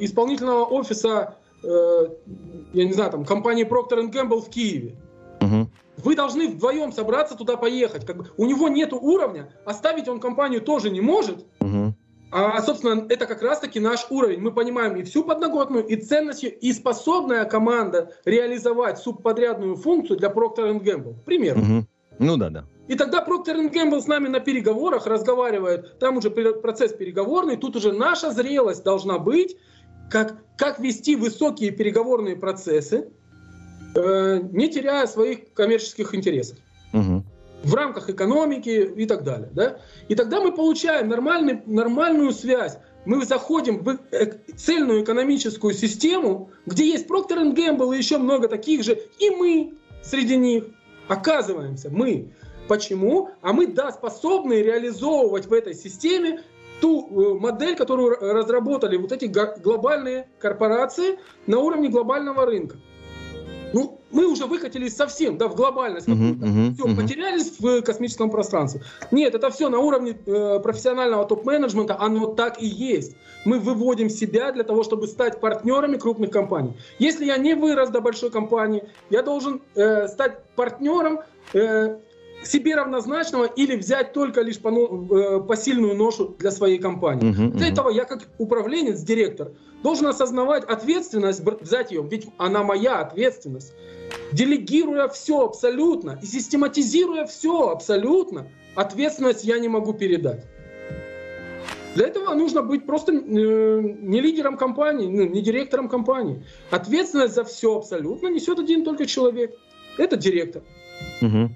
исполнительного офиса, э, я не знаю, там, компании Procter Gamble в Киеве. Угу. Вы должны вдвоем собраться туда поехать. Как бы, у него нет уровня, оставить он компанию тоже не может. Угу. А, собственно, это как раз-таки наш уровень. Мы понимаем и всю подноготную, и ценность, и способная команда реализовать субподрядную функцию для Procter Gamble. Пример. Угу. Ну да, да. И тогда Procter Gamble с нами на переговорах разговаривает, там уже процесс переговорный, тут уже наша зрелость должна быть, как, как вести высокие переговорные процессы, э, не теряя своих коммерческих интересов. В рамках экономики и так далее. Да? И тогда мы получаем нормальный, нормальную связь. Мы заходим в э, цельную экономическую систему, где есть Procter Gamble и еще много таких же, и мы среди них оказываемся. Мы. Почему? А мы, да, способны реализовывать в этой системе ту э, модель, которую разработали вот эти глобальные корпорации на уровне глобального рынка. Ну, мы уже выкатились совсем, да, в глобальность uh-huh, uh-huh, все, uh-huh. потерялись в космическом пространстве. Нет, это все на уровне э, профессионального топ-менеджмента, оно так и есть. Мы выводим себя для того, чтобы стать партнерами крупных компаний. Если я не вырос до большой компании, я должен э, стать партнером э, себе равнозначного или взять только лишь э, посильную ношу для своей компании. Uh-huh, для этого я как управленец, директор, должен осознавать ответственность, взять ее, ведь она моя ответственность. Делегируя все абсолютно и систематизируя все абсолютно, ответственность я не могу передать. Для этого нужно быть просто э, не лидером компании, ну, не директором компании. Ответственность за все абсолютно несет один только человек. Это директор. Угу.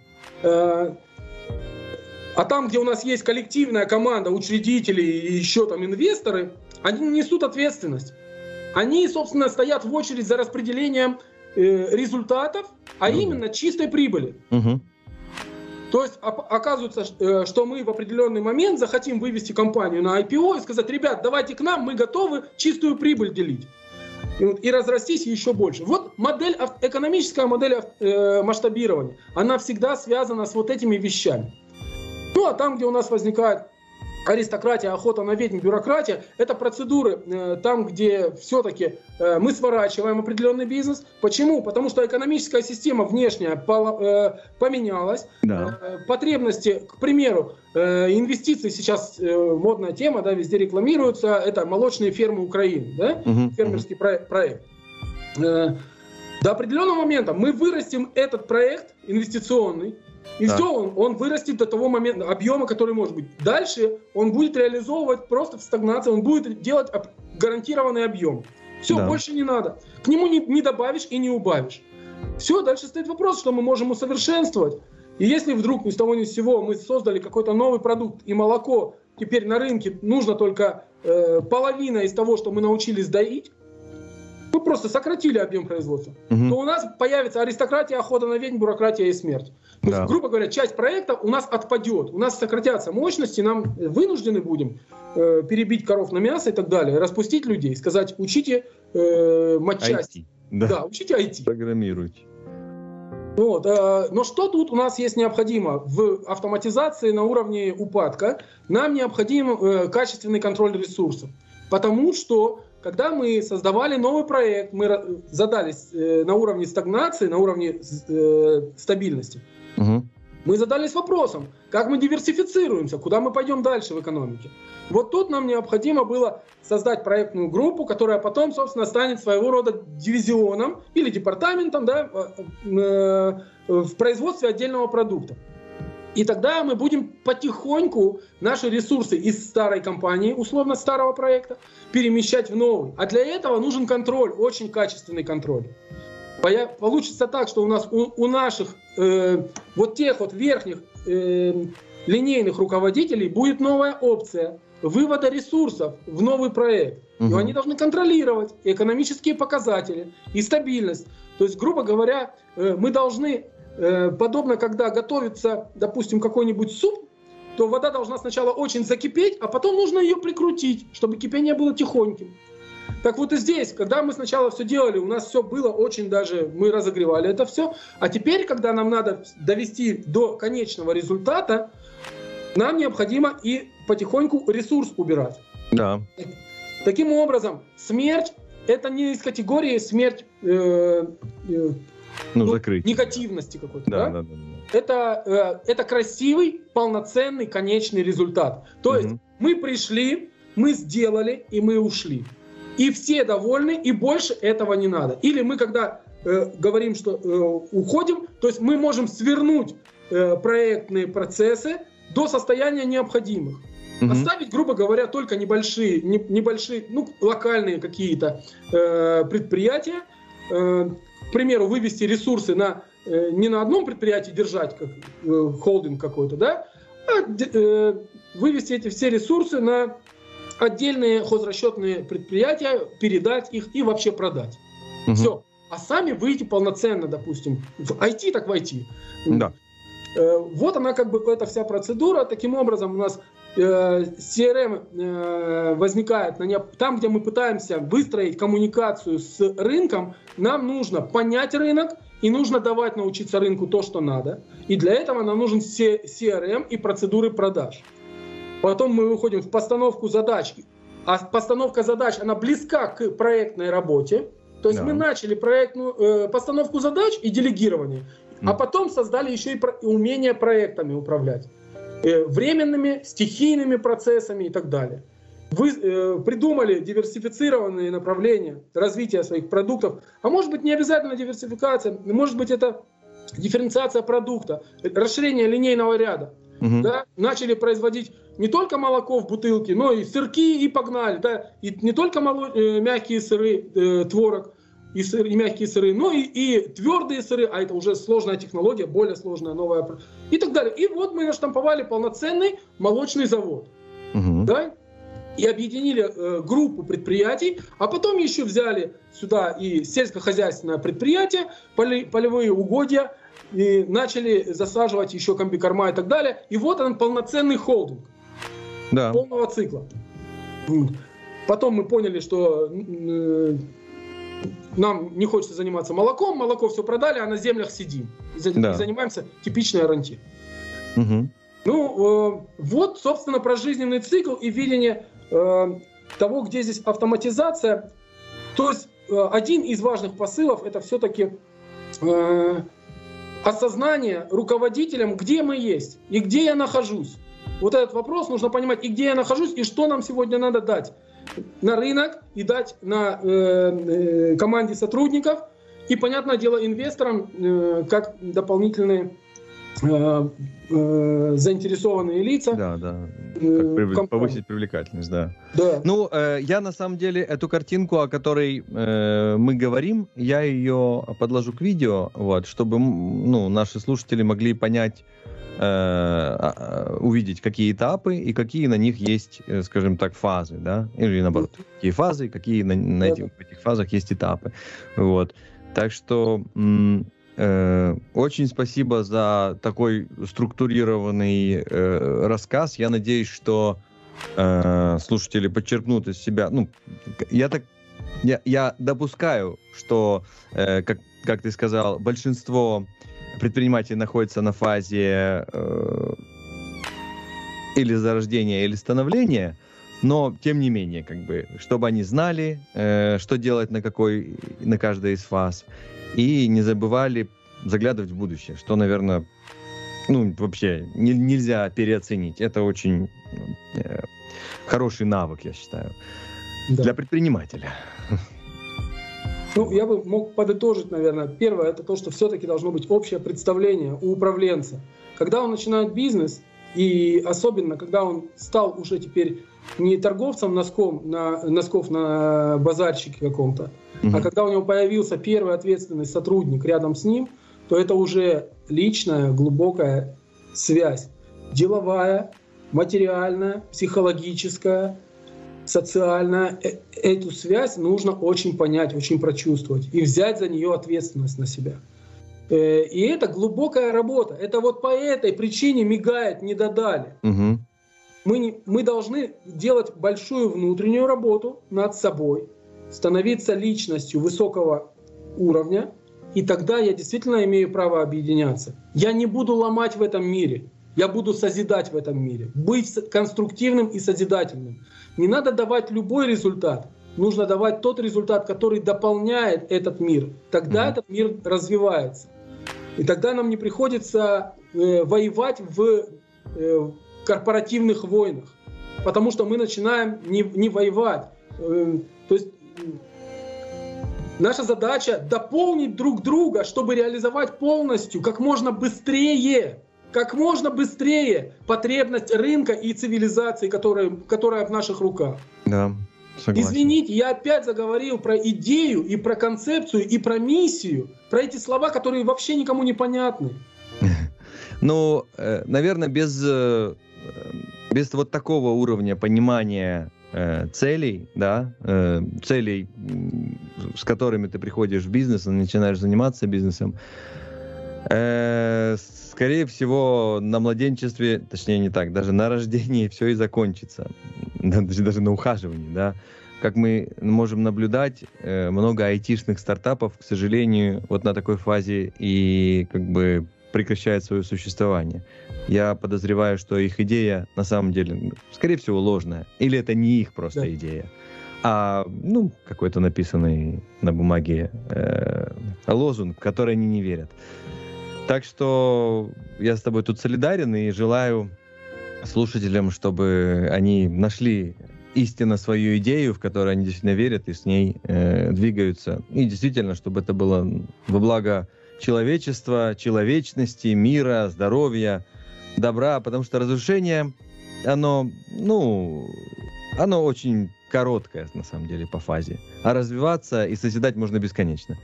А там, где у нас есть коллективная команда учредителей и еще там инвесторы, они несут ответственность. Они, собственно, стоят в очередь за распределением э, результатов, а угу. именно чистой прибыли. Угу. То есть оказывается, э, что мы в определенный момент захотим вывести компанию на IPO и сказать, ребят, давайте к нам, мы готовы чистую прибыль делить. И, разрастись еще больше. Вот модель, экономическая модель э, масштабирования, она всегда связана с вот этими вещами. Ну а там, где у нас возникает аристократия, охота на ведьм, бюрократия, это процедуры э, там, где все-таки э, мы сворачиваем определенный бизнес. Почему? Потому что экономическая система внешняя пол, э, поменялась. Да. Э, потребности, к примеру, э, инвестиции сейчас э, модная тема, да, везде рекламируются, это молочные фермы Украины, да, угу, фермерский угу. Про проект. Э, до определенного момента мы вырастим этот проект инвестиционный, и да. все, он, он вырастет до того момента, объема, который может быть. Дальше он будет реализовывать просто в стагнации, он будет делать гарантированный объем. Все, да. больше не надо. К нему не, не добавишь и не убавишь. Все, дальше стоит вопрос, что мы можем усовершенствовать. И если вдруг ни с того ни с сего мы создали какой-то новый продукт, и молоко теперь на рынке нужно только э, половина из того, что мы научились доить, мы просто сократили объем производства, угу. то у нас появится аристократия, охота на ведьм, бюрократия и смерть. То да. есть, грубо говоря, часть проекта у нас отпадет, у нас сократятся мощности, нам вынуждены будем э, перебить коров на мясо и так далее, распустить людей, сказать, учите э, матчасть. Да. да, учите IT. Программируйте. Вот, э, но что тут у нас есть необходимо? В автоматизации на уровне упадка нам необходим э, качественный контроль ресурсов. Потому что когда мы создавали новый проект, мы задались э, на уровне стагнации, на уровне э, стабильности. Угу. Мы задались вопросом, как мы диверсифицируемся, куда мы пойдем дальше в экономике. Вот тут нам необходимо было создать проектную группу, которая потом, собственно, станет своего рода дивизионом или департаментом да, э, в производстве отдельного продукта. И тогда мы будем потихоньку наши ресурсы из старой компании, условно старого проекта, перемещать в новый. А для этого нужен контроль, очень качественный контроль. Получится так, что у нас у, у наших э, вот тех вот верхних э, линейных руководителей будет новая опция вывода ресурсов в новый проект. Угу. И они должны контролировать экономические показатели и стабильность. То есть, грубо говоря, э, мы должны, подобно когда готовится, допустим, какой-нибудь суп, то вода должна сначала очень закипеть, а потом нужно ее прикрутить, чтобы кипение было тихоньким. Так вот и здесь, когда мы сначала все делали, у нас все было очень даже, мы разогревали это все, а теперь, когда нам надо довести до конечного результата, нам необходимо и потихоньку ресурс убирать. Да. Таким образом, смерть это не из категории смерть э, э, ну, ну, закрыть. негативности какой-то. Да, да? Да, да, да. Это, э, это красивый, полноценный, конечный результат. То угу. есть мы пришли, мы сделали и мы ушли и все довольны, и больше этого не надо. Или мы, когда э, говорим, что э, уходим, то есть мы можем свернуть э, проектные процессы до состояния необходимых. Угу. Оставить, грубо говоря, только небольшие, не, небольшие, ну, локальные какие-то э, предприятия. Э, к примеру, вывести ресурсы на э, не на одном предприятии держать, как э, холдинг какой-то, да, а э, вывести эти все ресурсы на отдельные хозрасчетные предприятия, передать их и вообще продать. Угу. Все. А сами выйти полноценно, допустим, в IT, так в IT. Да. Э, вот она как бы эта вся процедура. Таким образом у нас CRM э, возникает на не... там, где мы пытаемся выстроить коммуникацию с рынком, нам нужно понять рынок и нужно давать научиться рынку то, что надо. И для этого нам нужен CRM и процедуры продаж. Потом мы выходим в постановку задач. А постановка задач, она близка к проектной работе. То есть да. мы начали проектную э, постановку задач и делегирование, mm. а потом создали еще и, про, и умение проектами управлять. Э, временными, стихийными процессами и так далее. Вы э, придумали диверсифицированные направления развития своих продуктов, а может быть не обязательно диверсификация, может быть это дифференциация продукта, расширение линейного ряда. Угу. Да? Начали производить не только молоко в бутылке, но и сырки и погнали. Да? И не только моло... э, мягкие сыры, э, творог и, сыр, и мягкие сыры, но и, и твердые сыры, а это уже сложная технология, более сложная, новая. И так далее. И вот мы наштамповали полноценный молочный завод. Угу. Да? и объединили э, группу предприятий, а потом еще взяли сюда и сельскохозяйственное предприятие, поли, полевые угодья, и начали засаживать еще комбикорма и так далее. И вот он полноценный холдинг да. полного цикла. Потом мы поняли, что э, нам не хочется заниматься молоком, молоко все продали, а на землях сидим. И, да. занимаемся типичной оранти. Угу. Ну, э, вот, собственно, про жизненный цикл и видение э, того, где здесь автоматизация. То есть э, один из важных посылов это все-таки э, осознание руководителям, где мы есть и где я нахожусь. Вот этот вопрос нужно понимать, и где я нахожусь, и что нам сегодня надо дать на рынок и дать на э, э, команде сотрудников и, понятное дело, инвесторам э, как дополнительные э, э, заинтересованные лица. Да, да. Как повысить привлекательность, да. Да. Ну, э, я на самом деле эту картинку, о которой э, мы говорим, я ее подложу к видео, вот, чтобы ну, наши слушатели могли понять Э, а, увидеть, какие этапы и какие на них есть, э, скажем так, фазы, да, или наоборот, какие фазы, какие на, на этих, этих фазах есть этапы, вот. Так что э, очень спасибо за такой структурированный э, рассказ. Я надеюсь, что э, слушатели подчеркнут из себя. Ну, я так, я, я допускаю, что, э, как как ты сказал, большинство предприниматель находится на фазе э, или зарождения, или становления, но тем не менее, как бы, чтобы они знали, э, что делать на какой, на каждой из фаз, и не забывали заглядывать в будущее, что, наверное, ну, вообще не, нельзя переоценить. Это очень э, хороший навык, я считаю, да. для предпринимателя. Ну, я бы мог подытожить, наверное. Первое, это то, что все-таки должно быть общее представление у управленца. Когда он начинает бизнес, и особенно, когда он стал уже теперь не торговцем носком на, носков на базарчике каком-то, угу. а когда у него появился первый ответственный сотрудник рядом с ним, то это уже личная, глубокая связь. Деловая, материальная, психологическая, социально э, эту связь нужно очень понять, очень прочувствовать и взять за нее ответственность на себя. Э, и это глубокая работа. Это вот по этой причине мигает, не додали. Угу. Мы, не, мы должны делать большую внутреннюю работу над собой, становиться личностью высокого уровня, и тогда я действительно имею право объединяться. Я не буду ломать в этом мире, я буду созидать в этом мире, быть конструктивным и созидательным. Не надо давать любой результат. Нужно давать тот результат, который дополняет этот мир. Тогда mm-hmm. этот мир развивается. И тогда нам не приходится э, воевать в э, корпоративных войнах. Потому что мы начинаем не, не воевать. Э, то есть наша задача дополнить друг друга, чтобы реализовать полностью, как можно быстрее как можно быстрее потребность рынка и цивилизации, которая, которая в наших руках. Да, согласен. Извините, я опять заговорил про идею и про концепцию и про миссию, про эти слова, которые вообще никому не понятны. Ну, э, наверное, без, э, без вот такого уровня понимания э, целей, да, целей, с которыми ты приходишь в бизнес и начинаешь заниматься бизнесом, скорее всего, на младенчестве, точнее не так, даже на рождении все и закончится. Даже, на ухаживании, да. Как мы можем наблюдать, э, много айтишных стартапов, к сожалению, вот на такой фазе и как бы прекращает свое существование. Я подозреваю, что их идея на самом деле, скорее всего, ложная. Или это не их просто да. идея, а ну какой-то написанный на бумаге э, лозунг, в который они не верят. Так что я с тобой тут солидарен и желаю слушателям, чтобы они нашли истинно свою идею, в которую они действительно верят и с ней э, двигаются. И действительно, чтобы это было во благо человечества, человечности, мира, здоровья, добра, потому что разрушение, оно, ну, оно очень короткое, на самом деле, по фазе. А развиваться и созидать можно бесконечно.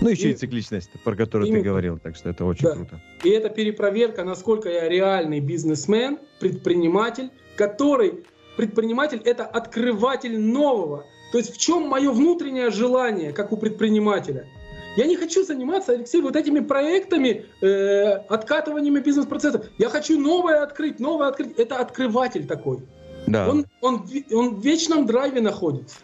Ну, еще и, и цикличность, про которую именно. ты говорил, так что это очень да. круто. И это перепроверка, насколько я реальный бизнесмен, предприниматель, который... Предприниматель — это открыватель нового. То есть в чем мое внутреннее желание, как у предпринимателя? Я не хочу заниматься, Алексей, вот этими проектами, э, откатываниями бизнес-процессов. Я хочу новое открыть, новое открыть. Это открыватель такой. Да. Он, он, он в вечном драйве находится.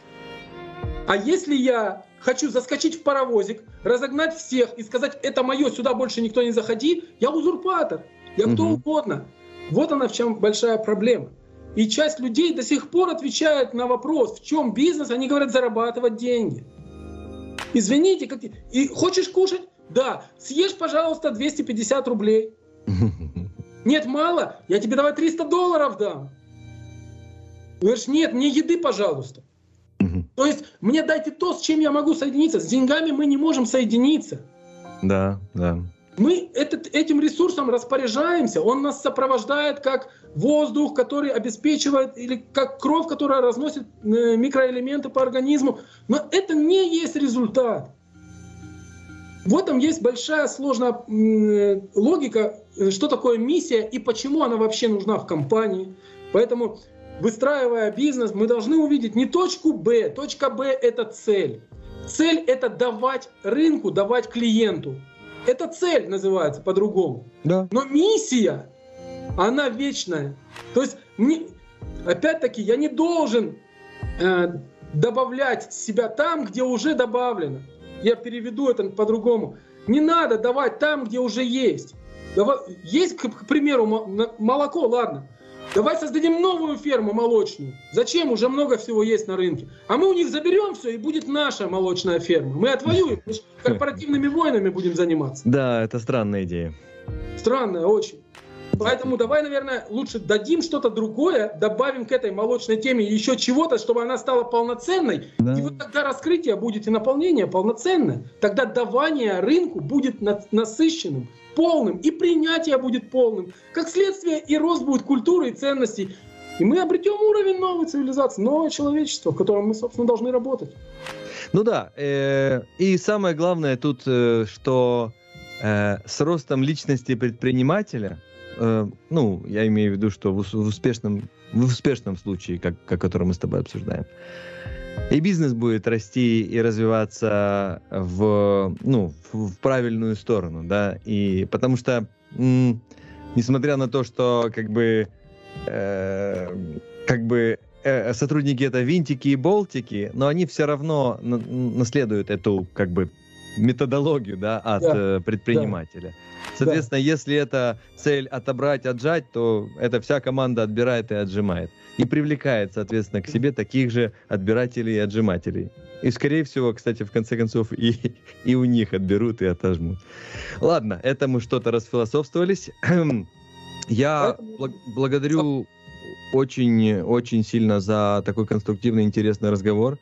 А если я хочу заскочить в паровозик, разогнать всех и сказать, это мое, сюда больше никто не заходи, я узурпатор, я кто угу. угодно. Вот она в чем большая проблема. И часть людей до сих пор отвечает на вопрос, в чем бизнес, они говорят зарабатывать деньги. Извините, как... и хочешь кушать? Да, съешь, пожалуйста, 250 рублей. Нет, мало, я тебе давай 300 долларов дам. Говоришь, нет, мне еды, пожалуйста. То есть мне дайте то, с чем я могу соединиться. С деньгами мы не можем соединиться. Да, да. Мы этот, этим ресурсом распоряжаемся, он нас сопровождает как воздух, который обеспечивает, или как кровь, которая разносит э, микроэлементы по организму. Но это не есть результат. В этом есть большая сложная логика, э, что такое миссия и почему она вообще нужна в компании. Поэтому, выстраивая бизнес, мы должны увидеть не точку Б. Точка Б – это цель. Цель – это давать рынку, давать клиенту. Это цель называется по-другому. Да. Но миссия, она вечная. То есть, мне, опять-таки, я не должен э, добавлять себя там, где уже добавлено. Я переведу это по-другому. Не надо давать там, где уже есть. Есть, к примеру, молоко, ладно. Давай создадим новую ферму молочную. Зачем? Уже много всего есть на рынке. А мы у них заберем все, и будет наша молочная ферма. Мы отвоюем, мы корпоративными войнами будем заниматься. Да, это странная идея. Странная очень. Поэтому давай, наверное, лучше дадим что-то другое, добавим к этой молочной теме еще чего-то, чтобы она стала полноценной. Да. И вот тогда раскрытие будет и наполнение полноценное. Тогда давание рынку будет насыщенным, полным, и принятие будет полным. Как следствие, и рост будет культуры и ценностей. И мы обретем уровень новой цивилизации, новое человечество, в котором мы, собственно, должны работать. Ну да, э, и самое главное тут, э, что э, с ростом личности предпринимателя – Э, ну, я имею в виду, что в, в успешном, в успешном случае, как, как который мы с тобой обсуждаем, и бизнес будет расти и развиваться в, ну, в, в правильную сторону, да, и потому что, м, несмотря на то, что как бы, э, как бы э, сотрудники это винтики и болтики, но они все равно на, наследуют эту как бы методологию, да, от да. Э, предпринимателя. Да. Соответственно, да. если это цель отобрать, отжать, то эта вся команда отбирает и отжимает. И привлекает, соответственно, к себе таких же отбирателей и отжимателей. И, скорее всего, кстати, в конце концов, и, и у них отберут и отожмут. Ладно, это мы что-то расфилософствовались. Я бл- благодарю очень, очень сильно за такой конструктивный, интересный разговор.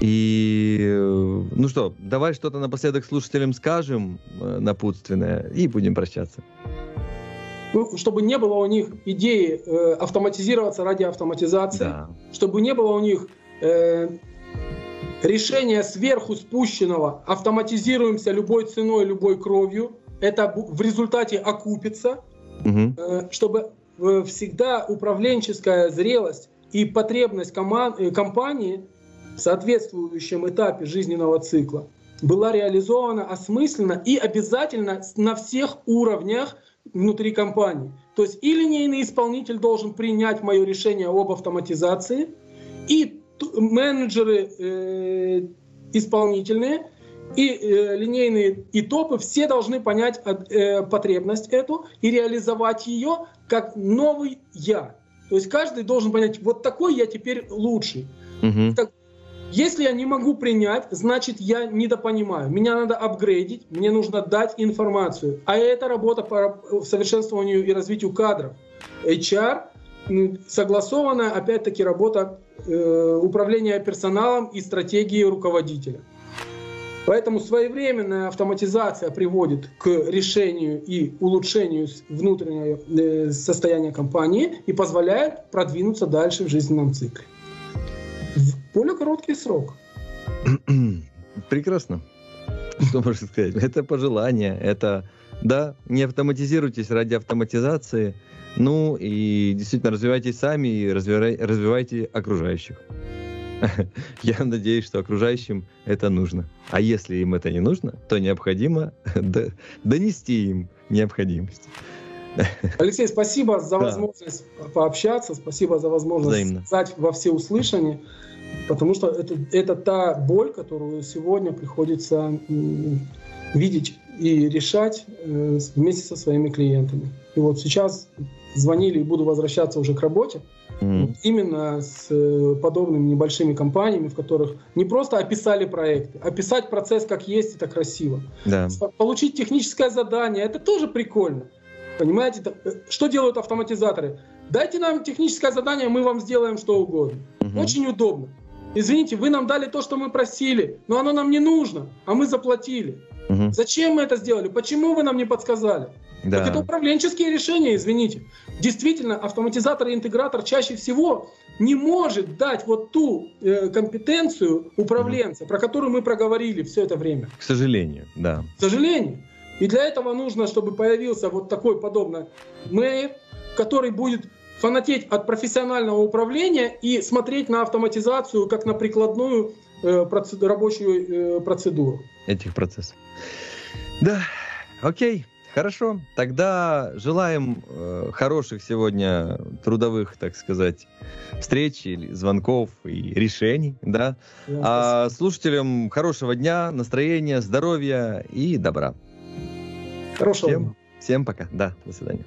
И, ну что, давай что-то напоследок слушателям скажем э, напутственное и будем прощаться. Ну, чтобы не было у них идеи э, автоматизироваться ради автоматизации, да. чтобы не было у них э, решения сверху спущенного, автоматизируемся любой ценой, любой кровью, это в результате окупится, угу. э, чтобы э, всегда управленческая зрелость и потребность команд, э, соответствующем этапе жизненного цикла была реализована осмысленно и обязательно на всех уровнях внутри компании. То есть и линейный исполнитель должен принять мое решение об автоматизации, и менеджеры э, исполнительные, и э, линейные, и топы, все должны понять э, потребность эту и реализовать ее как новый я. То есть каждый должен понять, вот такой я теперь лучший. Угу. Так, если я не могу принять, значит я недопонимаю. Меня надо апгрейдить, мне нужно дать информацию. А это работа по совершенствованию и развитию кадров. HR согласованная, опять-таки, работа э, управления персоналом и стратегии руководителя. Поэтому своевременная автоматизация приводит к решению и улучшению внутреннего э, состояния компании и позволяет продвинуться дальше в жизненном цикле более короткий срок. Прекрасно. Что можно сказать? Это пожелание, это, да, не автоматизируйтесь ради автоматизации, ну и действительно развивайтесь сами и развивайте окружающих. Я надеюсь, что окружающим это нужно. А если им это не нужно, то необходимо донести им необходимость. Алексей, спасибо за да. возможность пообщаться, спасибо за возможность Взаимно. сказать во всеуслышание. Потому что это, это та боль, которую сегодня приходится видеть и решать э, вместе со своими клиентами. И вот сейчас звонили и буду возвращаться уже к работе. Mm. Именно с э, подобными небольшими компаниями, в которых не просто описали проекты, описать процесс как есть, это красиво. Да. Получить техническое задание, это тоже прикольно. Понимаете, э, что делают автоматизаторы? Дайте нам техническое задание, мы вам сделаем что угодно. Mm-hmm. Очень удобно. Извините, вы нам дали то, что мы просили, но оно нам не нужно, а мы заплатили. Угу. Зачем мы это сделали? Почему вы нам не подсказали? Да. Так это управленческие решения, извините. Действительно, автоматизатор и интегратор чаще всего не может дать вот ту э, компетенцию управленца, угу. про которую мы проговорили все это время. К сожалению, да. К сожалению. И для этого нужно, чтобы появился вот такой подобный мэр, который будет фанатеть от профессионального управления и смотреть на автоматизацию как на прикладную э, процед, рабочую э, процедуру. Этих процессов. Да, окей. Хорошо, тогда желаем э, хороших сегодня трудовых, так сказать, встреч или звонков и решений, да. да а слушателям хорошего дня, настроения, здоровья и добра. Хорошего. Всем, всем пока, да, до свидания.